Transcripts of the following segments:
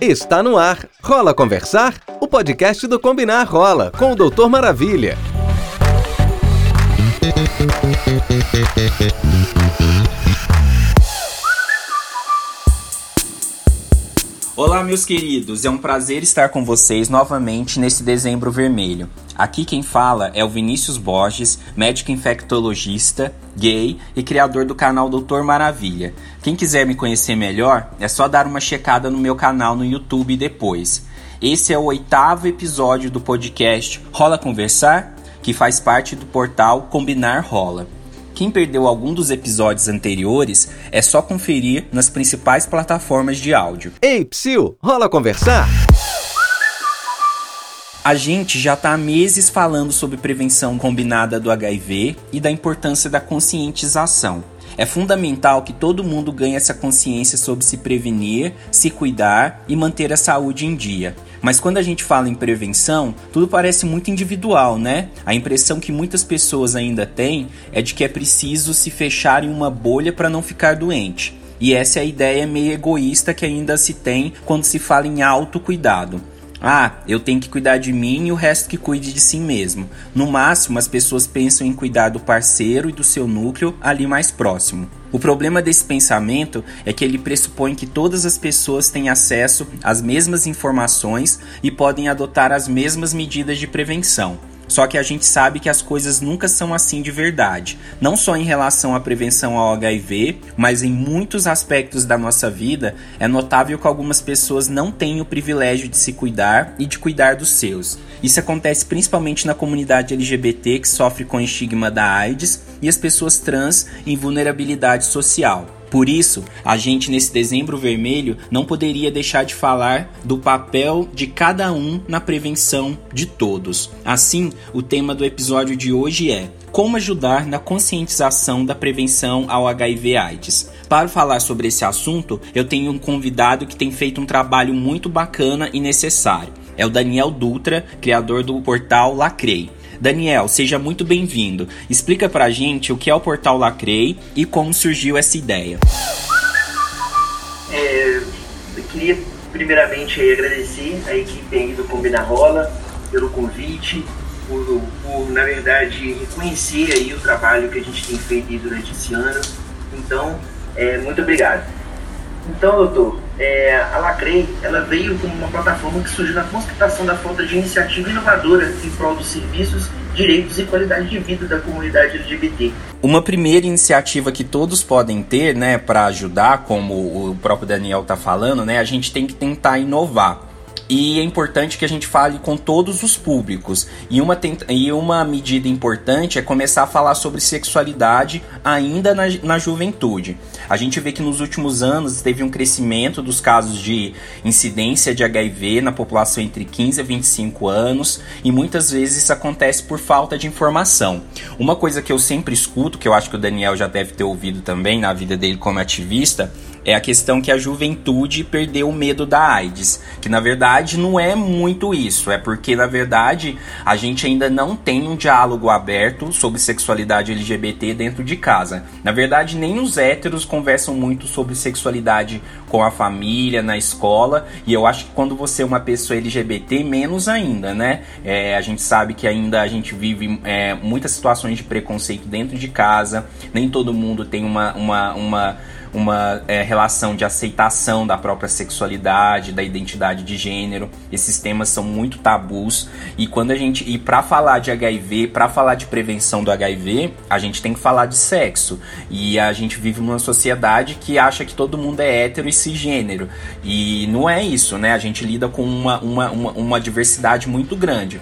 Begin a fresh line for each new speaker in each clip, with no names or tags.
Está no ar. Rola Conversar? O podcast do Combinar Rola, com o Doutor Maravilha.
Olá, meus queridos, é um prazer estar com vocês novamente nesse dezembro vermelho. Aqui quem fala é o Vinícius Borges, médico infectologista, gay e criador do canal Doutor Maravilha. Quem quiser me conhecer melhor, é só dar uma checada no meu canal no YouTube depois. Esse é o oitavo episódio do podcast Rola Conversar, que faz parte do portal Combinar Rola. Quem perdeu algum dos episódios anteriores é só conferir nas principais plataformas de áudio.
Ei, Psyu, rola conversar?
A gente já está há meses falando sobre prevenção combinada do HIV e da importância da conscientização. É fundamental que todo mundo ganhe essa consciência sobre se prevenir, se cuidar e manter a saúde em dia. Mas quando a gente fala em prevenção, tudo parece muito individual, né? A impressão que muitas pessoas ainda têm é de que é preciso se fechar em uma bolha para não ficar doente. E essa é a ideia meio egoísta que ainda se tem quando se fala em autocuidado. Ah, eu tenho que cuidar de mim e o resto que cuide de si mesmo. No máximo, as pessoas pensam em cuidar do parceiro e do seu núcleo ali mais próximo. O problema desse pensamento é que ele pressupõe que todas as pessoas têm acesso às mesmas informações e podem adotar as mesmas medidas de prevenção. Só que a gente sabe que as coisas nunca são assim de verdade, não só em relação à prevenção ao HIV, mas em muitos aspectos da nossa vida é notável que algumas pessoas não têm o privilégio de se cuidar e de cuidar dos seus. Isso acontece principalmente na comunidade LGBT que sofre com o estigma da AIDS e as pessoas trans em vulnerabilidade social. Por isso, a gente nesse dezembro vermelho não poderia deixar de falar do papel de cada um na prevenção de todos. Assim, o tema do episódio de hoje é como ajudar na conscientização da prevenção ao HIV/AIDS. Para falar sobre esse assunto, eu tenho um convidado que tem feito um trabalho muito bacana e necessário. É o Daniel Dutra, criador do portal Lacrei. Daniel, seja muito bem-vindo. Explica pra gente o que é o Portal Lacrei e como surgiu essa ideia.
É, eu queria primeiramente agradecer a equipe aí do Combina Rola pelo convite, por, por, na verdade reconhecer aí o trabalho que a gente tem feito durante esse ano. Então, é, muito obrigado. Então, doutor, é, a Lacrei ela veio como uma plataforma que surgiu na constatação da falta de iniciativa inovadora em prol dos serviços, direitos e qualidade de vida da comunidade LGBT.
Uma primeira iniciativa que todos podem ter, né, para ajudar, como o próprio Daniel está falando, né, a gente tem que tentar inovar. E é importante que a gente fale com todos os públicos. E uma, e uma medida importante é começar a falar sobre sexualidade ainda na, na juventude. A gente vê que nos últimos anos teve um crescimento dos casos de incidência de HIV na população entre 15 a 25 anos, e muitas vezes isso acontece por falta de informação. Uma coisa que eu sempre escuto, que eu acho que o Daniel já deve ter ouvido também na vida dele como ativista, é a questão que a juventude perdeu o medo da AIDS, que na verdade não é muito isso, é porque na verdade a gente ainda não tem um diálogo aberto sobre sexualidade LGBT dentro de casa. Na verdade, nem os héteros conversam muito sobre sexualidade com a família, na escola, e eu acho que quando você é uma pessoa LGBT, menos ainda, né? É, a gente sabe que ainda a gente vive é, muitas situações de preconceito dentro de casa, nem todo mundo tem uma, uma, uma uma é, relação de aceitação da própria sexualidade, da identidade de gênero. Esses temas são muito tabus e quando a gente e para falar de HIV, para falar de prevenção do HIV, a gente tem que falar de sexo. E a gente vive numa sociedade que acha que todo mundo é hétero e cisgênero. E não é isso, né? A gente lida com uma, uma, uma, uma diversidade muito grande.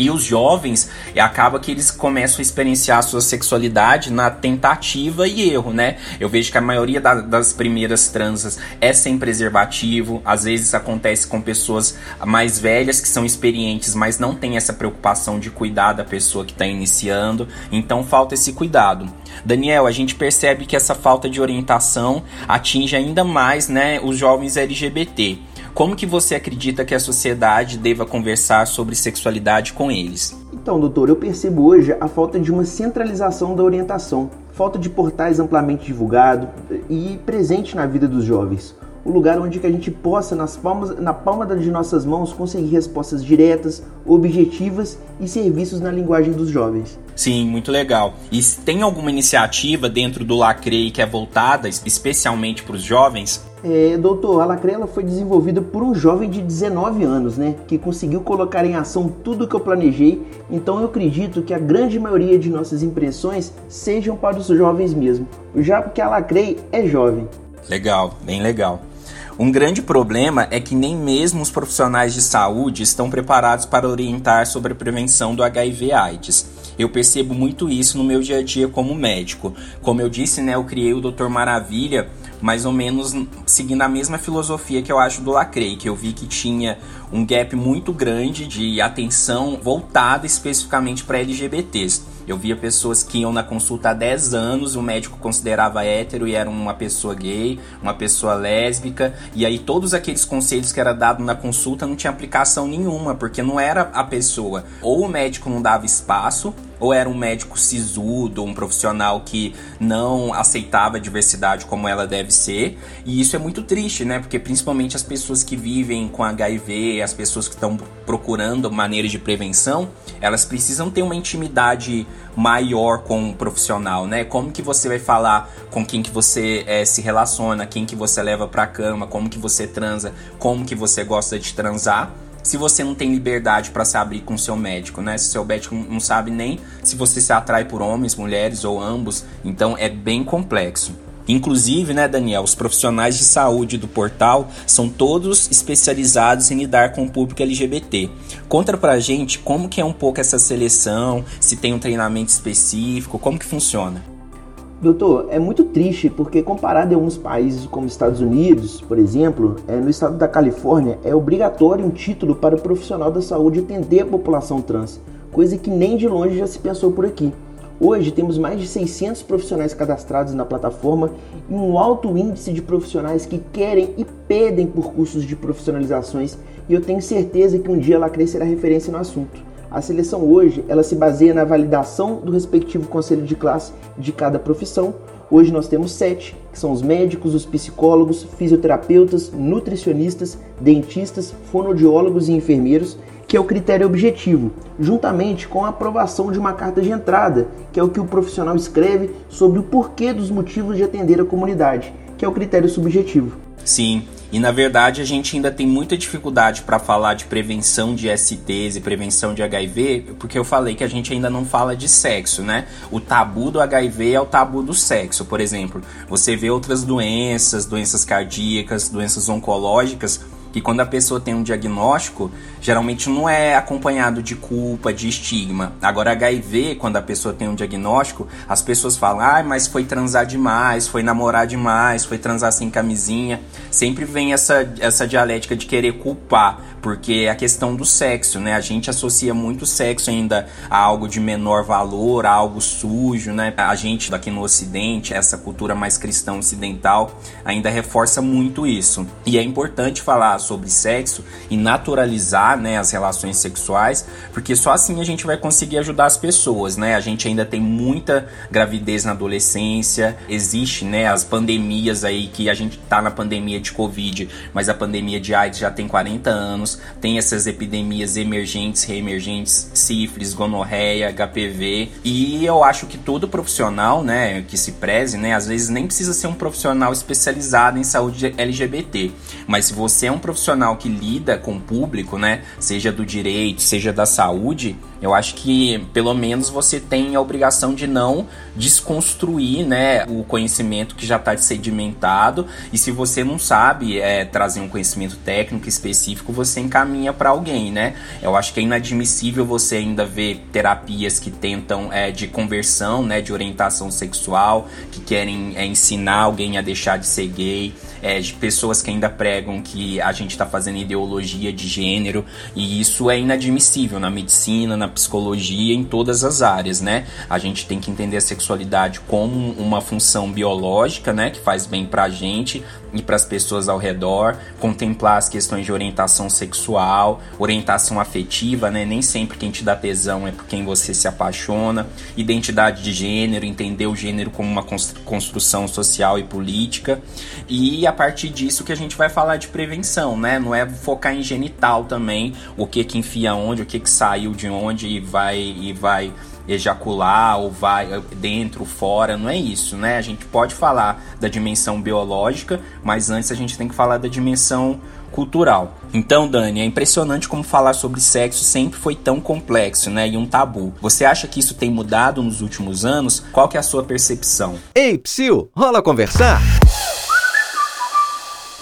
E os jovens, acaba que eles começam a experienciar a sua sexualidade na tentativa e erro, né? Eu vejo que a maioria da, das primeiras transas é sem preservativo, às vezes acontece com pessoas mais velhas que são experientes, mas não tem essa preocupação de cuidar da pessoa que está iniciando, então falta esse cuidado. Daniel, a gente percebe que essa falta de orientação atinge ainda mais, né, os jovens LGBT. Como que você acredita que a sociedade deva conversar sobre sexualidade com eles?
Então, doutor, eu percebo hoje a falta de uma centralização da orientação, falta de portais amplamente divulgados e presente na vida dos jovens. o lugar onde que a gente possa, nas palmas, na palma de nossas mãos, conseguir respostas diretas, objetivas e serviços na linguagem dos jovens.
Sim, muito legal. E tem alguma iniciativa dentro do Lacrei que é voltada especialmente para os jovens?
É, doutor, a Lacrela foi desenvolvida por um jovem de 19 anos, né? Que conseguiu colocar em ação tudo que eu planejei. Então eu acredito que a grande maioria de nossas impressões sejam para os jovens mesmo. Já porque a Lacrei é jovem.
Legal, bem legal. Um grande problema é que nem mesmo os profissionais de saúde estão preparados para orientar sobre a prevenção do HIV/AIDS. Eu percebo muito isso no meu dia a dia como médico. Como eu disse, né, eu criei o Dr. Maravilha mais ou menos seguindo a mesma filosofia que eu acho do Lacrei, que eu vi que tinha um gap muito grande de atenção voltada especificamente para LGBTs. Eu via pessoas que iam na consulta há 10 anos, o médico considerava hétero e era uma pessoa gay, uma pessoa lésbica, e aí todos aqueles conselhos que era dado na consulta não tinha aplicação nenhuma, porque não era a pessoa. Ou o médico não dava espaço, ou era um médico sisudo, um profissional que não aceitava a diversidade como ela deve ser. E isso é muito triste, né? Porque principalmente as pessoas que vivem com HIV, as pessoas que estão procurando maneiras de prevenção, elas precisam ter uma intimidade maior com o profissional, né? Como que você vai falar com quem que você é, se relaciona, quem que você leva pra cama, como que você transa, como que você gosta de transar se você não tem liberdade para se abrir com seu médico, né? Se seu médico não sabe nem se você se atrai por homens, mulheres ou ambos, então é bem complexo. Inclusive, né, Daniel, os profissionais de saúde do portal são todos especializados em lidar com o público LGBT. Conta pra gente como que é um pouco essa seleção, se tem um treinamento específico, como que funciona.
Doutor, é muito triste porque comparado a alguns países como Estados Unidos, por exemplo, é, no estado da Califórnia é obrigatório um título para o profissional da saúde atender a população trans, coisa que nem de longe já se pensou por aqui. Hoje temos mais de 600 profissionais cadastrados na plataforma e um alto índice de profissionais que querem e pedem por cursos de profissionalizações e eu tenho certeza que um dia ela crescerá referência no assunto. A seleção hoje, ela se baseia na validação do respectivo conselho de classe de cada profissão. Hoje nós temos sete, que são os médicos, os psicólogos, fisioterapeutas, nutricionistas, dentistas, fonoaudiólogos e enfermeiros, que é o critério objetivo, juntamente com a aprovação de uma carta de entrada, que é o que o profissional escreve sobre o porquê dos motivos de atender a comunidade, que é o critério subjetivo.
Sim, e na verdade a gente ainda tem muita dificuldade para falar de prevenção de STs e prevenção de HIV, porque eu falei que a gente ainda não fala de sexo, né? O tabu do HIV é o tabu do sexo, por exemplo. Você vê outras doenças, doenças cardíacas, doenças oncológicas que quando a pessoa tem um diagnóstico, geralmente não é acompanhado de culpa, de estigma. Agora, HIV, quando a pessoa tem um diagnóstico, as pessoas falam, ah, mas foi transar demais, foi namorar demais, foi transar sem camisinha. Sempre vem essa, essa dialética de querer culpar, porque é a questão do sexo, né? A gente associa muito sexo ainda a algo de menor valor, a algo sujo, né? A gente daqui no Ocidente, essa cultura mais cristã ocidental, ainda reforça muito isso. E é importante falar sobre sexo e naturalizar né, as relações sexuais, porque só assim a gente vai conseguir ajudar as pessoas, né? A gente ainda tem muita gravidez na adolescência, existe, né, as pandemias aí que a gente tá na pandemia de Covid, mas a pandemia de AIDS já tem 40 anos, tem essas epidemias emergentes, reemergentes, sífilis, gonorreia, HPV, e eu acho que todo profissional, né, que se preze, né, às vezes nem precisa ser um profissional especializado em saúde LGBT, mas se você é um profissional que lida com o público, né, seja do direito, seja da saúde, eu acho que pelo menos você tem a obrigação de não desconstruir, né, o conhecimento que já está sedimentado. E se você não sabe é, trazer um conhecimento técnico específico, você encaminha para alguém, né? Eu acho que é inadmissível você ainda ver terapias que tentam é, de conversão, né, de orientação sexual, que querem é, ensinar alguém a deixar de ser gay é, de pessoas que ainda pregam que a gente está fazendo ideologia de gênero e isso é inadmissível na medicina, na psicologia, em todas as áreas, né? A gente tem que entender a sexualidade como uma função biológica, né, que faz bem pra gente, e para as pessoas ao redor, contemplar as questões de orientação sexual, orientação afetiva, né? Nem sempre quem te dá tesão é por quem você se apaixona, identidade de gênero, entender o gênero como uma construção social e política. E a partir disso que a gente vai falar de prevenção, né? Não é focar em genital também, o que que enfia onde, o que que saiu de onde e vai e vai ejacular ou vai dentro, fora, não é isso, né? A gente pode falar da dimensão biológica, mas antes a gente tem que falar da dimensão cultural. Então, Dani, é impressionante como falar sobre sexo sempre foi tão complexo, né, e um tabu. Você acha que isso tem mudado nos últimos anos? Qual que é a sua percepção?
Ei, Psyu, rola conversar?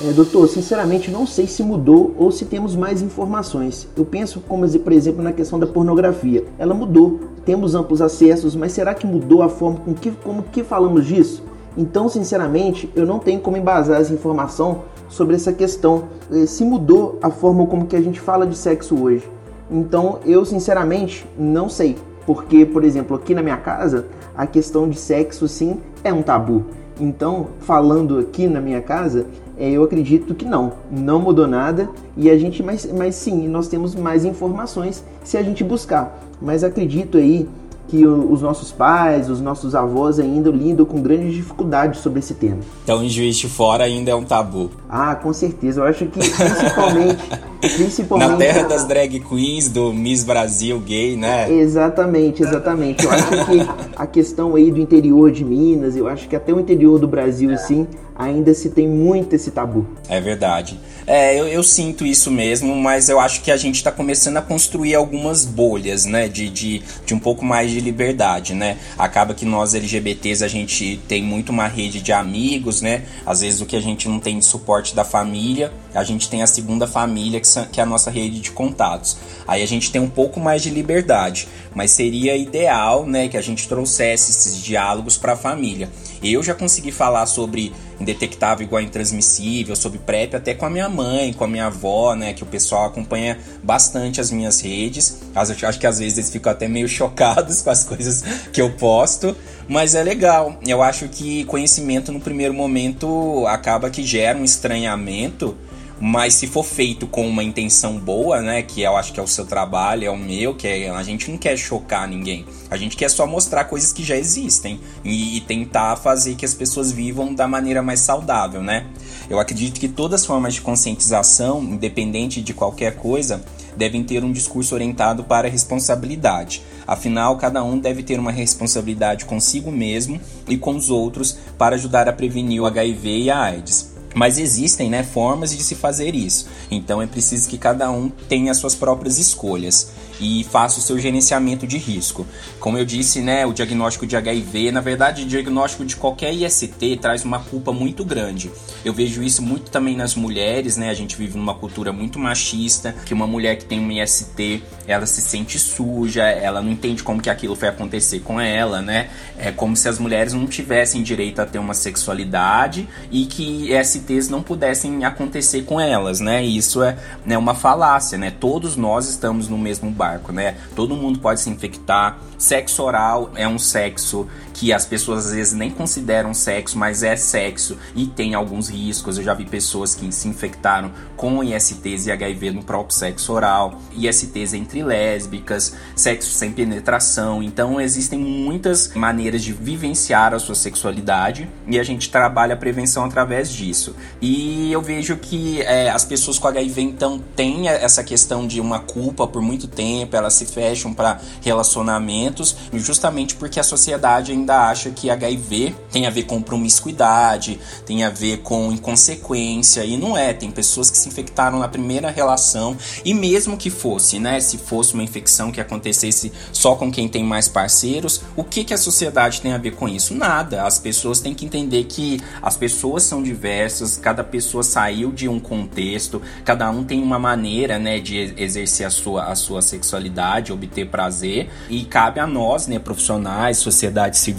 É, doutor, sinceramente não sei se mudou ou se temos mais informações. Eu penso, como por exemplo, na questão da pornografia. Ela mudou, temos amplos acessos, mas será que mudou a forma com que, como que falamos disso? Então, sinceramente, eu não tenho como embasar essa informação sobre essa questão, eh, se mudou a forma como que a gente fala de sexo hoje. Então, eu sinceramente não sei, porque, por exemplo, aqui na minha casa, a questão de sexo sim é um tabu. Então, falando aqui na minha casa, eu acredito que não, não mudou nada e a gente, mas, mas sim, nós temos mais informações se a gente buscar. Mas acredito aí que os nossos pais, os nossos avós ainda lidam com grandes dificuldades sobre esse tema.
Então, em Juiz de Fora ainda é um tabu.
Ah, com certeza. Eu acho que principalmente, principalmente
na terra das drag queens do Miss Brasil gay, né?
Exatamente, exatamente. Eu acho que a questão aí do interior de Minas, eu acho que até o interior do Brasil, assim, ainda se tem muito esse tabu.
É verdade. É, eu, eu sinto isso mesmo, mas eu acho que a gente está começando a construir algumas bolhas, né? De, de, de um pouco mais de liberdade, né? Acaba que nós LGBTs a gente tem muito uma rede de amigos, né? Às vezes o que a gente não tem de suporte da família, a gente tem a segunda família, que, que é a nossa rede de contatos. Aí a gente tem um pouco mais de liberdade, mas seria ideal, né, que a gente trouxesse esses diálogos para a família. Eu já consegui falar sobre indetectável igual intransmissível, sobre PrEP, até com a minha mãe, com a minha avó, né? Que o pessoal acompanha bastante as minhas redes. Acho que às vezes eles ficam até meio chocados com as coisas que eu posto, mas é legal. Eu acho que conhecimento no primeiro momento acaba que gera um estranhamento mas se for feito com uma intenção boa, né, que eu acho que é o seu trabalho, é o meu, que é, a gente não quer chocar ninguém. A gente quer só mostrar coisas que já existem e, e tentar fazer que as pessoas vivam da maneira mais saudável, né? Eu acredito que todas as formas de conscientização, independente de qualquer coisa, devem ter um discurso orientado para a responsabilidade. Afinal, cada um deve ter uma responsabilidade consigo mesmo e com os outros para ajudar a prevenir o HIV e a AIDS. Mas existem né, formas de se fazer isso. Então é preciso que cada um tenha suas próprias escolhas e faça o seu gerenciamento de risco. Como eu disse, né, o diagnóstico de HIV, na verdade, o diagnóstico de qualquer IST traz uma culpa muito grande. Eu vejo isso muito também nas mulheres, né? A gente vive numa cultura muito machista, que uma mulher que tem um IST, ela se sente suja, ela não entende como que aquilo foi acontecer com ela, né? É como se as mulheres não tivessem direito a ter uma sexualidade e que ISTs não pudessem acontecer com elas, né? E isso é né, uma falácia, né? Todos nós estamos no mesmo barco, né? Todo mundo pode se infectar. Sexo oral é um sexo que as pessoas às vezes nem consideram sexo, mas é sexo e tem alguns riscos. Eu já vi pessoas que se infectaram com ISTs e HIV no próprio sexo oral, ISTs entre lésbicas, sexo sem penetração. Então existem muitas maneiras de vivenciar a sua sexualidade e a gente trabalha a prevenção através disso. E eu vejo que é, as pessoas com HIV então têm essa questão de uma culpa por muito tempo elas se fecham para relacionamentos, justamente porque a sociedade ainda acha que HIV tem a ver com promiscuidade, tem a ver com inconsequência, e não é. Tem pessoas que se infectaram na primeira relação, e mesmo que fosse, né, se fosse uma infecção que acontecesse só com quem tem mais parceiros, o que, que a sociedade tem a ver com isso? Nada. As pessoas têm que entender que as pessoas são diversas, cada pessoa saiu de um contexto, cada um tem uma maneira, né, de exercer a sua, a sua sexualidade, obter prazer, e cabe a nós, né, profissionais, sociedade civil,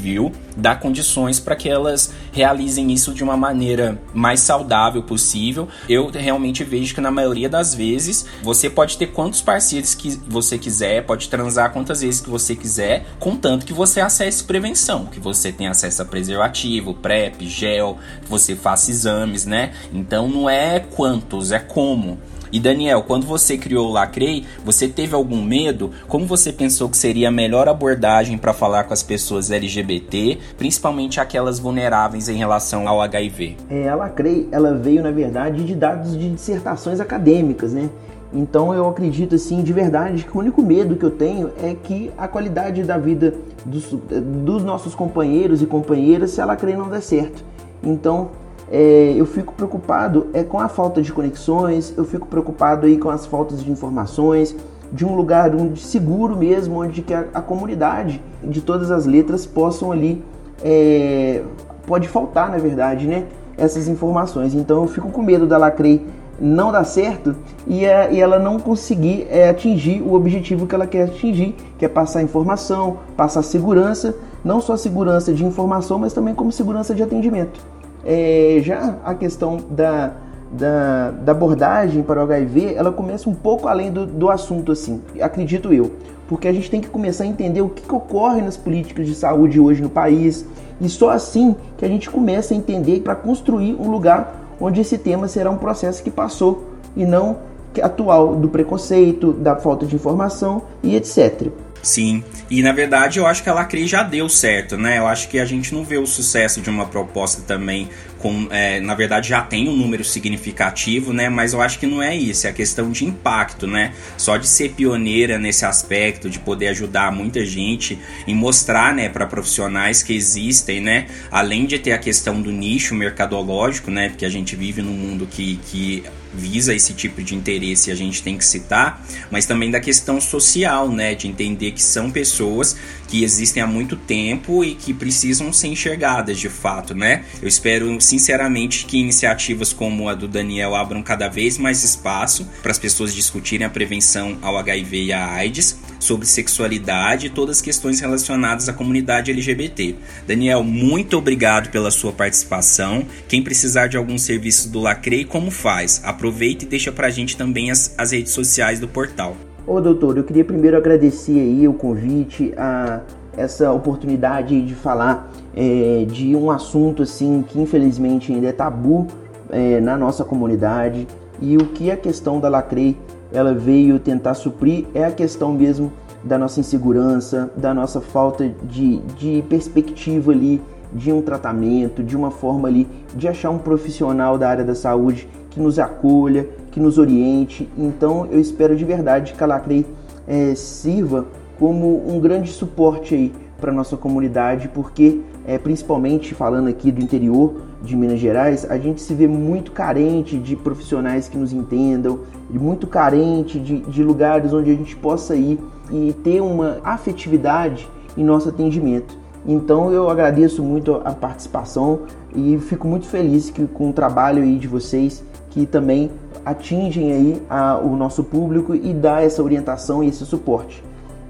dar condições para que elas realizem isso de uma maneira mais saudável possível. Eu realmente vejo que na maioria das vezes você pode ter quantos parceiros que você quiser, pode transar quantas vezes que você quiser, contanto que você acesse prevenção, que você tenha acesso a preservativo, PrEP, gel, que você faça exames, né? Então não é quantos, é como. E Daniel, quando você criou o Lacrei, você teve algum medo? Como você pensou que seria a melhor abordagem para falar com as pessoas LGBT, principalmente aquelas vulneráveis em relação ao HIV?
É, a Lacrei, ela veio na verdade de dados de dissertações acadêmicas, né? Então eu acredito assim de verdade que o único medo que eu tenho é que a qualidade da vida dos, dos nossos companheiros e companheiras se a Lacrei não der certo. Então é, eu fico preocupado é com a falta de conexões, eu fico preocupado aí com as faltas de informações, de um lugar onde seguro mesmo, onde que a, a comunidade de todas as letras possam ali é, pode faltar na verdade, né? Essas informações. Então eu fico com medo da Lacrei não dar certo e, a, e ela não conseguir é, atingir o objetivo que ela quer atingir, que é passar informação, passar segurança, não só segurança de informação, mas também como segurança de atendimento. É, já a questão da, da, da, abordagem para o HIV, ela começa um pouco além do, do assunto, assim, acredito eu. Porque a gente tem que começar a entender o que, que ocorre nas políticas de saúde hoje no país. E só assim que a gente começa a entender para construir um lugar onde esse tema será um processo que passou e não atual do preconceito, da falta de informação e etc.
Sim, e na verdade eu acho que a Lacrei já deu certo, né? Eu acho que a gente não vê o sucesso de uma proposta também com, é, na verdade já tem um número significativo, né? Mas eu acho que não é isso, é a questão de impacto, né? Só de ser pioneira nesse aspecto, de poder ajudar muita gente e mostrar, né, para profissionais que existem, né? Além de ter a questão do nicho mercadológico, né? Porque a gente vive num mundo que, que visa esse tipo de interesse a gente tem que citar, mas também da questão social, né, de entender que são pessoas que existem há muito tempo e que precisam ser enxergadas de fato, né? Eu espero sinceramente que iniciativas como a do Daniel abram cada vez mais espaço para as pessoas discutirem a prevenção ao HIV e à AIDS, sobre sexualidade e todas as questões relacionadas à comunidade LGBT. Daniel, muito obrigado pela sua participação. Quem precisar de algum serviço do Lacrei, como faz? Aproveita e deixa pra gente também as, as redes sociais do portal.
Ô doutor, eu queria primeiro agradecer aí o convite, a essa oportunidade de falar é, de um assunto assim que infelizmente ainda é tabu é, na nossa comunidade e o que a questão da Lacrei ela veio tentar suprir é a questão mesmo da nossa insegurança, da nossa falta de, de perspectiva ali de um tratamento, de uma forma ali de achar um profissional da área da saúde que nos acolha, que nos oriente. Então eu espero de verdade que a Lacrei é, sirva como um grande suporte aí para nossa comunidade, porque é, principalmente falando aqui do interior de Minas Gerais, a gente se vê muito carente de profissionais que nos entendam, muito carente de, de lugares onde a gente possa ir e ter uma afetividade em nosso atendimento. Então eu agradeço muito a participação e fico muito feliz que, com o trabalho aí de vocês que também atingem aí a, o nosso público e dá essa orientação e esse suporte.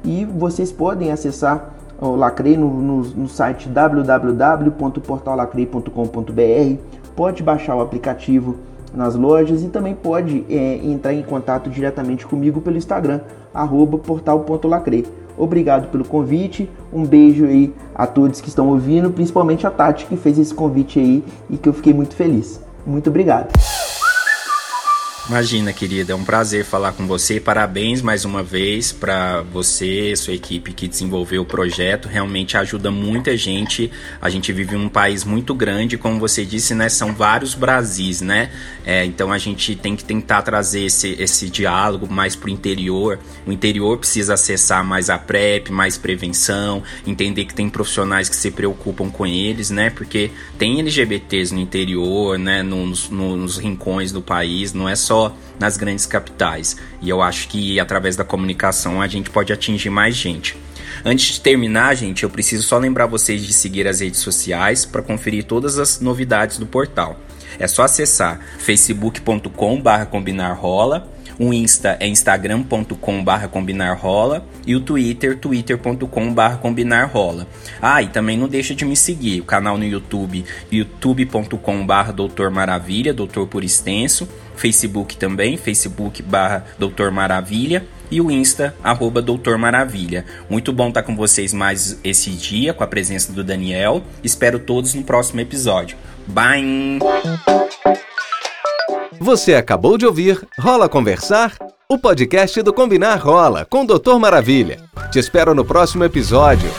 E vocês podem acessar o Lacrei no, no, no site www.portallacrei.com.br, pode baixar o aplicativo nas lojas e também pode é, entrar em contato diretamente comigo pelo Instagram, portal.lacrei. Obrigado pelo convite, um beijo aí a todos que estão ouvindo, principalmente a Tati que fez esse convite aí e que eu fiquei muito feliz. Muito obrigado.
Imagina, querida, é um prazer falar com você. Parabéns mais uma vez para você, sua equipe que desenvolveu o projeto. Realmente ajuda muita gente. A gente vive num país muito grande, como você disse, né? São vários Brasis, né? É, então a gente tem que tentar trazer esse, esse diálogo mais pro interior. O interior precisa acessar mais a PrEP, mais prevenção, entender que tem profissionais que se preocupam com eles, né? Porque tem LGBTs no interior, né? Nos, nos rincões do país, não é só nas grandes capitais. E eu acho que através da comunicação a gente pode atingir mais gente. Antes de terminar, gente, eu preciso só lembrar vocês de seguir as redes sociais para conferir todas as novidades do portal. É só acessar facebook.com/barra combinar rola o Insta é instagram.com barra combinar e o Twitter, twitter.com barra combinar Ah, e também não deixa de me seguir, o canal no YouTube, youtube.com doutor maravilha, doutor por extenso, Facebook também, facebook barra doutor maravilha e o Insta, arroba Doutor Maravilha. Muito bom estar com vocês mais esse dia, com a presença do Daniel. Espero todos no próximo episódio. Bye!
Você acabou de ouvir Rola Conversar? O podcast do Combinar Rola com o Doutor Maravilha. Te espero no próximo episódio.